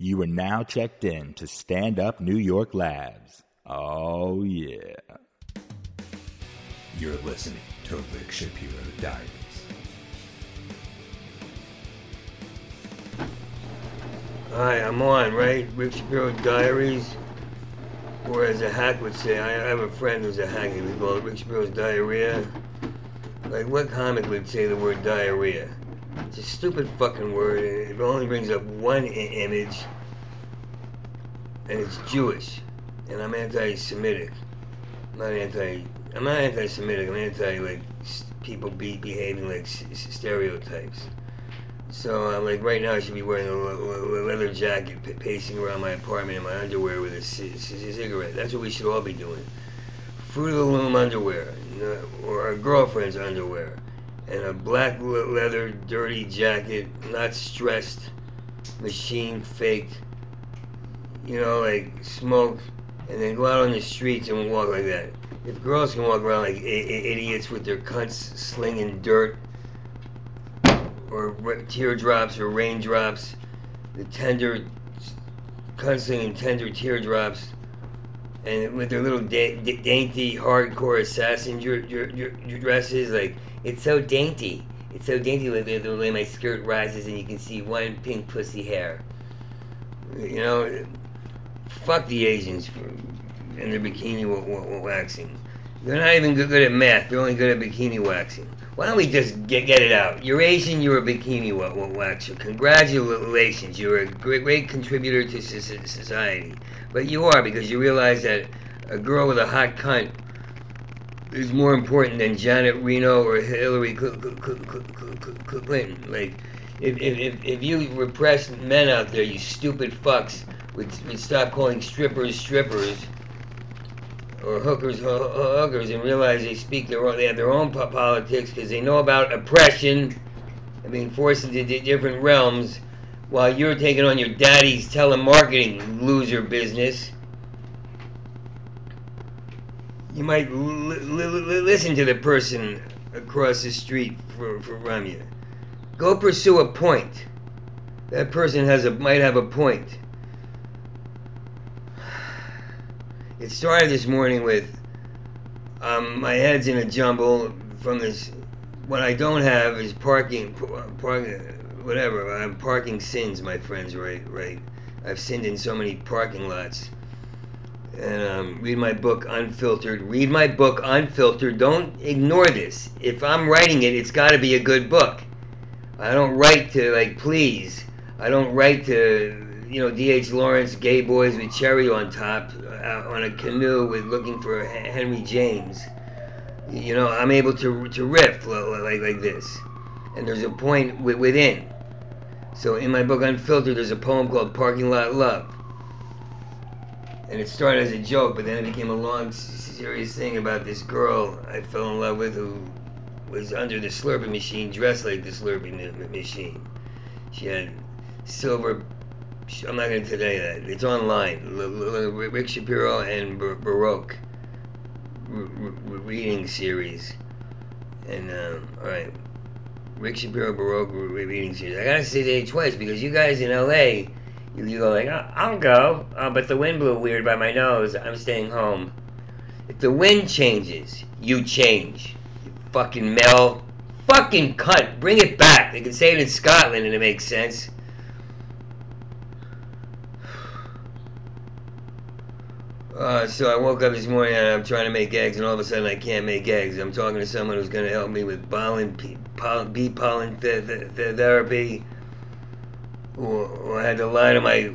You are now checked in to Stand Up New York Labs. Oh, yeah. You're listening to Rick Shapiro Diaries. Hi, I'm on, right? Rick Shapiro Diaries. Or as a hack would say, I have a friend who's a hack. He would call it Rick Shapiro's Diarrhea. Like, what comic would say the word diarrhea? It's a stupid fucking word. It only brings up one image, and it's Jewish. And I'm anti-Semitic. I'm not anti. I'm not anti-Semitic. I'm anti like people be behaving like stereotypes. So uh, like right now, I should be wearing a le- le- leather jacket, pacing around my apartment in my underwear with a cigarette. That's what we should all be doing. Fruit of the Loom underwear, or our girlfriend's underwear, and a black leather dirty jacket, not stressed, machine faked. You know, like smoke, and then go out on the streets and walk like that. If girls can walk around like idiots with their cunts slinging dirt or teardrops or raindrops, the tender, constantly tender teardrops, and with their little da- da- dainty, hardcore assassin dr- dr- dr- dresses, like it's so dainty. It's so dainty with the, way my skirt rises and you can see one pink pussy hair. You know, fuck the Asians and their bikini wa- wa- wa- waxing. They're not even good, at math. They're only good at bikini waxing. Why don't we just get, get it out? You're Asian, you're a bikini wa- wa- waxer. Congratulations, you're a great, great contributor to society. But you are because you realize that a girl with a hot cunt is more important than Janet Reno or Hillary Cl- Cl- Cl- Cl- Cl- Cl- Clinton. Like, if, if, if, you repress men out there, you stupid fucks, would, would stop calling strippers strippers or hookers ho- ho- hookers and realize they speak their own, they have their own politics because they know about oppression and being forced into di- different realms while you're taking on your daddy's telemarketing loser business. You might listen to the person across the street fr- fr- from you. Go pursue a point. That person has a might have a point. It started this morning with um, my head's in a jumble from this. What I don't have is parking, parking, whatever. I'm parking sins, my friends. Right, right. I've sinned in so many parking lots. And um, read my book unfiltered. Read my book unfiltered. Don't ignore this. If I'm writing it, it's got to be a good book. I don't write to like please. I don't write to you know D.H. Lawrence, gay boys with cherry on top, uh, on a canoe with looking for Henry James. You know, I'm able to to riff li- li- like like this, and there's a point within. So in my book Unfiltered, there's a poem called Parking Lot Love, and it started as a joke, but then it became a long, serious thing about this girl I fell in love with who was under the Slurpee machine, dressed like the ma- machine. She had silver. I'm not going to tell you that. It's online. Rick Shapiro and Bar- Baroque reading series. And um, all right, Rick Shapiro Baroque reading series. I gotta say that twice because you guys in LA, you, go like, "Oh, I'll go, uh, but the wind blew weird by my nose. I'm staying home. If the wind changes, you change. You fucking Mel. Fucking cunt. Bring it back. They can say it in Scotland and it makes sense. Uh, so I woke up this morning and I'm trying to make eggs, and all of a sudden I can't make eggs. I'm talking to someone who's going to help me with pollen, p- pollen, bee pollen th- th- therapy, who, who I had to lie to my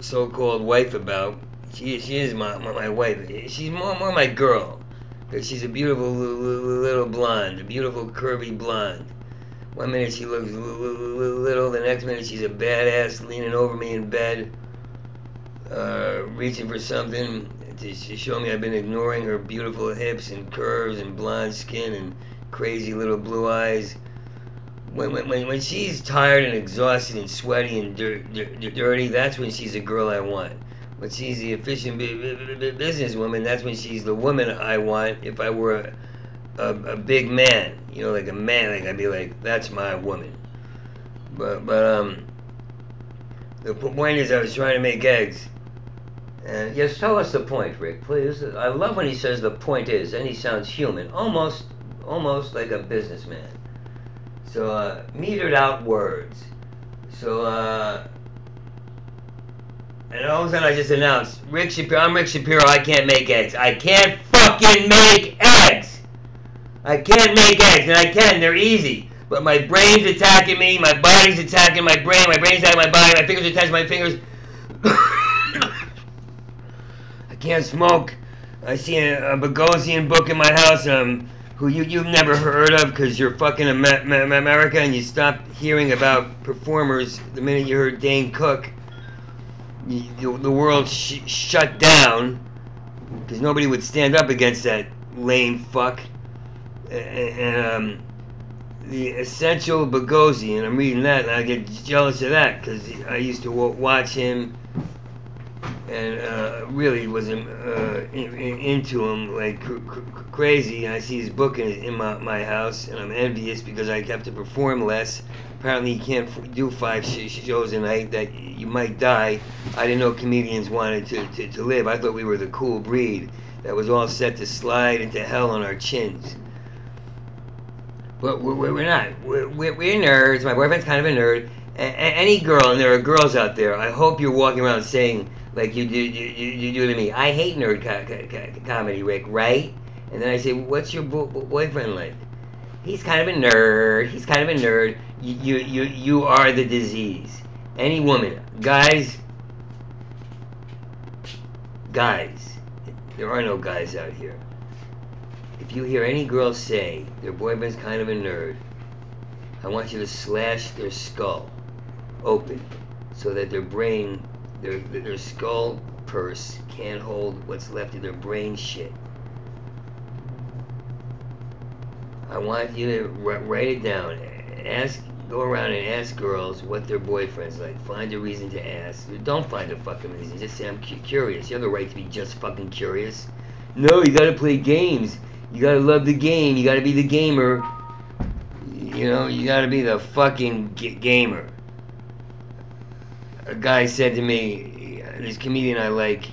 so-called wife about. She, she is my, my, my wife. She's more, more my girl. 'Cause she's a beautiful li- li- little blonde, a beautiful curvy blonde. One minute she looks li- li- li- little, the next minute she's a badass leaning over me in bed, uh, reaching for something to sh- show me I've been ignoring her beautiful hips and curves and blonde skin and crazy little blue eyes. When, when, when, she's tired and exhausted and sweaty and dir- dir- dir- dirty, that's when she's a girl I want. When she's the efficient bu- bu- bu- businesswoman, that's when she's the woman I want if I were a, a, a big man. You know, like a man, like I'd be like, that's my woman. But, but, um, The point is, I was trying to make eggs. And Yes, tell us the point, Rick, please. I love when he says the point is, and he sounds human, almost, almost like a businessman. So, uh, metered out words. So, uh, and all of a sudden I just announced, Rick Shapiro, I'm Rick Shapiro, I can't make eggs. I can't fucking make eggs! I can't make eggs, and I can, they're easy. But my brain's attacking me, my body's attacking my brain, my brain's attacking my body, my fingers are attached to my fingers. I can't smoke. I see a, a Bogosian book in my house, um, who you, you've never heard of because you're fucking Amer- Amer- America and you stopped hearing about performers the minute you heard Dane Cook. You, the world sh- shut down because nobody would stand up against that lame fuck. And, um, the essential Bogosian, I'm reading that and I get jealous of that because I used to wa- watch him and uh, really was um, uh, in, in- into him like cr- cr- crazy. And I see his book in, in my, my house, and I'm envious because I have to perform less. Apparently, you can't do five sh- shows a night; that you might die. I didn't know comedians wanted to, to, to live. I thought we were the cool breed that was all set to slide into hell on our chins. But we're, we're not. We're, we're, we're nerds. My boyfriend's kind of a nerd. A- any girl, and there are girls out there, I hope you're walking around saying, like you do, you, you, do to me, I hate nerd co- co- co- comedy, Rick, right? And then I say, what's your bo- boyfriend like? He's kind of a nerd. He's kind of a nerd. You, you, you, you are the disease. Any woman, guys, guys, there are no guys out here. If you hear any girl say their boyfriend's kind of a nerd, I want you to slash their skull open so that their brain, their, their skull purse can't hold what's left of their brain shit. I want you to write it down. Ask, go around and ask girls what their boyfriend's like. Find a reason to ask. Don't find a fucking reason. Just say I'm curious. You have the right to be just fucking curious. No, you gotta play games. You gotta love the game. You gotta be the gamer. You know, you gotta be the fucking gamer. Guy said to me, this comedian I like,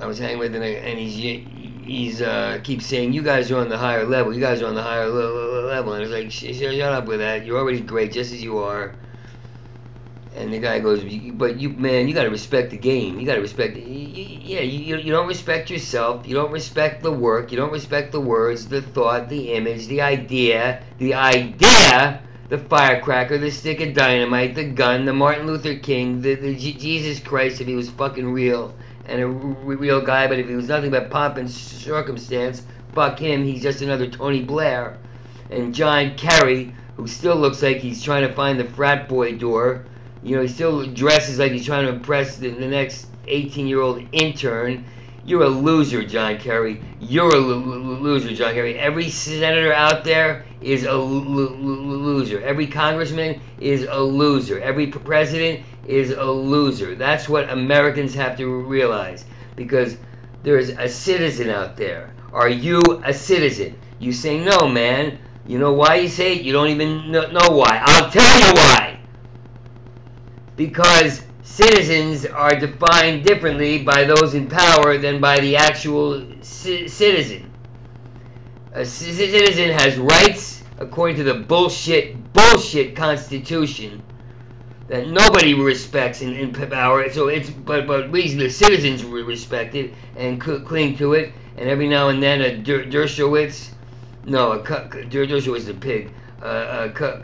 I was hanging with him, and he's he's uh, keeps saying, "You guys are on the higher level. You guys are on the higher le- le- level." And I was like, "Sh- sh- "Shut up with that. You're already great, just as you are." And the guy goes, "But you, man, you got to respect the game. You got to respect. Yeah, you, you don't respect yourself. You don't respect the work. You don't respect the words, the thought, the image, the idea, the idea." The firecracker, the stick of dynamite, the gun, the Martin Luther King, the, the Jesus Christ if he was fucking real, and a r- real guy, but if he was nothing but pomp and circumstance, fuck him, he's just another Tony Blair. And John Kerry, who still looks like he's trying to find the frat boy door, you know, he still dresses like he's trying to impress the, the next 18 year old intern. You're a loser, John Kerry. You're a lo- lo- loser, John Kerry. Every senator out there is a lo- lo- lo- loser. Every congressman is a loser. Every president is a loser. That's what Americans have to realize because there's a citizen out there. Are you a citizen? You say no, man. You know why you say it? You don't even know why. I'll tell you why. Because citizens are defined differently by those in power than by the actual ci- citizen. A citizen has rights according to the bullshit, bullshit Constitution that nobody respects in, in power. So it's but but we the citizens re- respect it and cling to it. And every now and then a Der- Dershowitz, no, a Dershowitz the pig, uh, cu-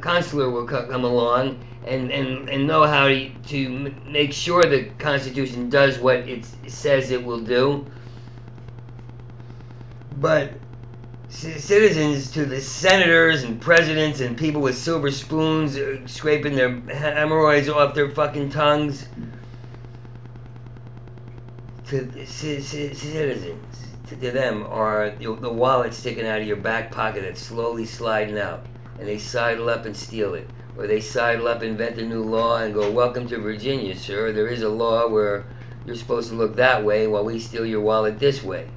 consular will co- come along and, and, and know how to, to make sure the Constitution does what it says it will do. But citizens to the senators and presidents and people with silver spoons uh, scraping their hemorrhoids off their fucking tongues to citizens to, them are the, the wallet sticking out of your back pocket that's slowly sliding out and they sidle up and steal it or they sidle up invent a new law and go welcome to virginia sir there is a law where you're supposed to look that way while we steal your wallet this way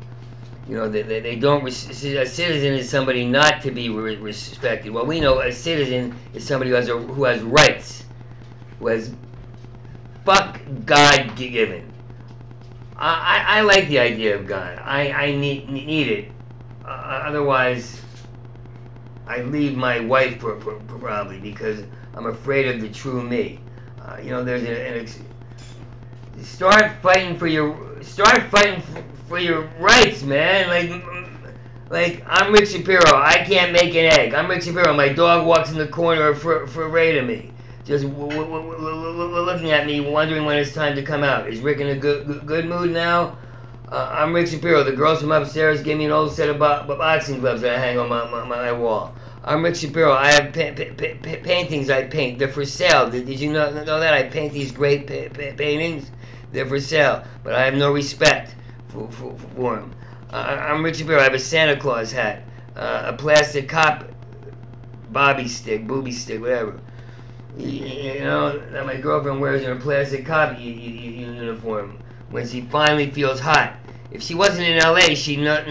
you know, they, they, they don't. A citizen is somebody not to be re- respected. Well, we know a citizen is somebody who has a, who has rights. was fuck God given. I, I, like the idea of God. I, I need, need it. Uh, otherwise, I leave my wife for, for, probably because I'm afraid of the true me. Uh, you know, there's an, an start fighting for your start fighting for, for your rights, man. Like like I'm Rick Shapiro. I can't make an egg. I'm Rick Shapiro. My dog walks in the corner for for afraid of me, just looking at me, wondering when it's time to come out. Is Rick in a good good, good mood now? Uh, I'm Rick Shapiro. The girls from upstairs gave me an old set of bo- boxing gloves that I hang on my, my, my wall. I'm Rick Shapiro. I have pa- pa- pa- paintings I paint. They're for sale. Did, did you know, know that? I paint these great paintings. They're for sale. But I have no respect for, for, for them. Uh, I'm Rick Shapiro. I have a Santa Claus hat. Uh, a plastic cop bobby stick, booby stick, whatever. You, you know, that my girlfriend wears in her plastic cop uniform when she finally feels hot. If she wasn't in LA, she'd know,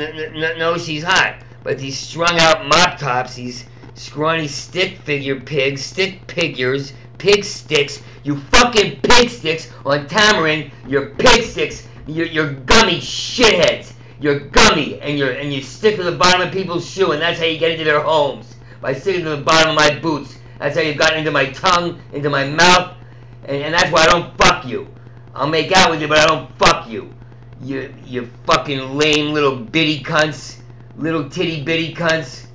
know, she's hot. But these strung out mop tops, these scrawny stick figure pigs, stick figures, pig sticks, you fucking pig sticks on Tamarind, you're pig sticks, you're, you're gummy shitheads. You're gummy and you're and you stick to the bottom of people's shoe and that's how you get into their homes. By sticking to the bottom of my boots. That's how you've gotten into my tongue, into my mouth, and, and that's why I don't fuck you. I'll make out with you, but I don't fuck you. You, you fucking lame little bitty cunts. Little titty bitty cunts.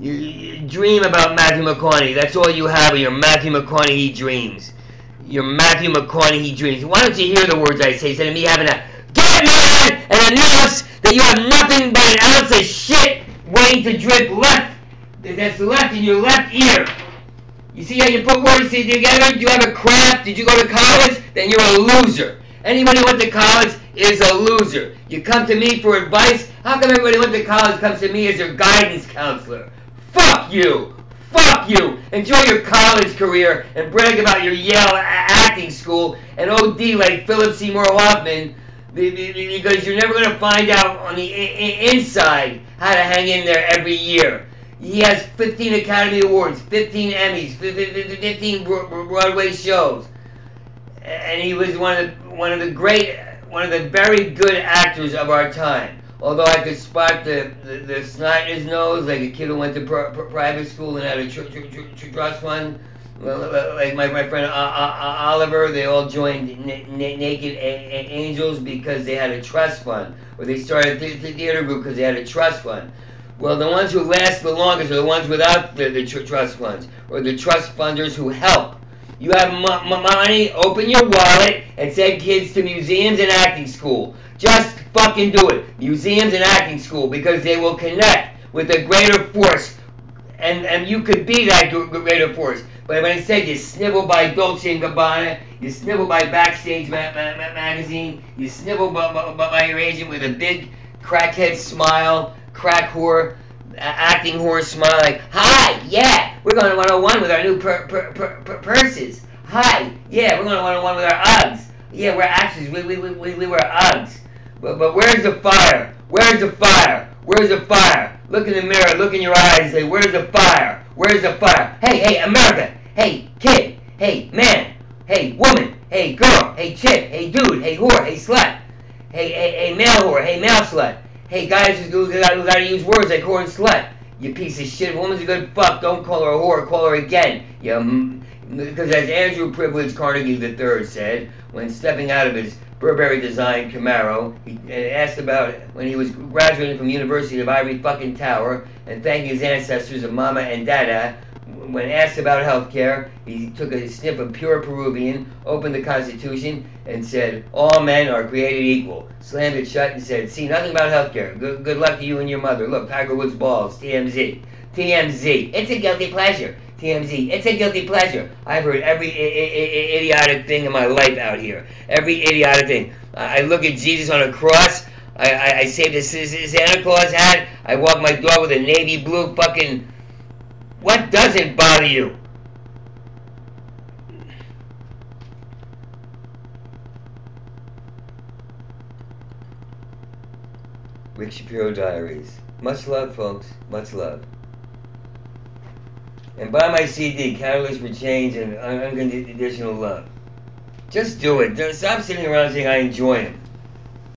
You, you dream about Matthew McConaughey. That's all you have are your Matthew McConaughey dreams. Your Matthew McConaughey dreams. Why don't you hear the words I say instead of me having a get mad and announce that you have nothing but an ounce of shit waiting to drip left that's left in your left ear. You see how you put words together? Do you have a craft? Did you go to college? Then you're a loser. Anybody who went to college is a loser. You come to me for advice. How come everybody who went to college comes to me as your guidance counselor? Fuck you! Fuck you! Enjoy your college career and brag about your Yale acting school and OD like Philip Seymour Hoffman because you're never going to find out on the inside how to hang in there every year. He has 15 Academy Awards, 15 Emmys, 15 Broadway shows, and he was one of the, one of the great, one of the very good actors of our time. Although I could spot the, the, the snot in his nose, like a kid who went to pr- pr- private school and had a tr- tr- tr- trust fund, like my, my friend uh, uh, Oliver, they all joined Naked a- Angels because they had a trust fund, or they started the th- theater group because they had a trust fund. Well, the ones who last the longest are the ones without the, the tr- trust funds, or the trust funders who help. You have money, open your wallet, and send kids to museums and acting school. Just fucking do it. Museums and acting school, because they will connect with a greater force. And, and you could be that greater force. But when you snivel by Dolce & Gabbana, you snivel by Backstage ma- ma- ma- Magazine, you snivel by, by, by your agent with a big crackhead smile, crack whore, acting whore smile like, Hi, yeah, we're going to 101 with our new purses. Hi, yeah, we're going to 101 with our Uggs. Yeah, we're actors, we, we, we, we wear Uggs. But, but where's the fire? Where's the fire? Where's the fire? Look in the mirror, look in your eyes and say, Where's the fire? Where's the fire? Hey, hey, America! Hey, kid! Hey, man! Hey, woman! Hey, girl! Hey, chick! Hey, dude! Hey, whore! Hey, slut! Hey, hey, hey, male whore! Hey, male slut! Hey, guys who, who, who gotta use words like whore and slut! You piece of shit! Woman's a good fuck! Don't call her a whore! Call her again! You because as Andrew Privilege Carnegie III said, when stepping out of his Burberry designed Camaro. He uh, asked about when he was graduating from University of Ivory fucking Tower and thanking his ancestors of Mama and Dada. When asked about health care, he took a sniff of pure Peruvian, opened the Constitution, and said, All men are created equal. Slammed it shut and said, See nothing about health care. Good, good luck to you and your mother. Look, Tiger Woods balls, TMZ. TMZ. It's a guilty pleasure. TMZ. It's a guilty pleasure. I've heard every idiotic thing in my life out here. Every idiotic thing. I look at Jesus on a cross. I, I, I saved a Santa Claus hat. I walk my dog with a navy blue fucking. What doesn't bother you? Rick Shapiro Diaries. Much love, folks. Much love. and buy my CD, Catalyst for Change and Un- Unconditional Love. Just do it. Stop sitting around saying I enjoy them.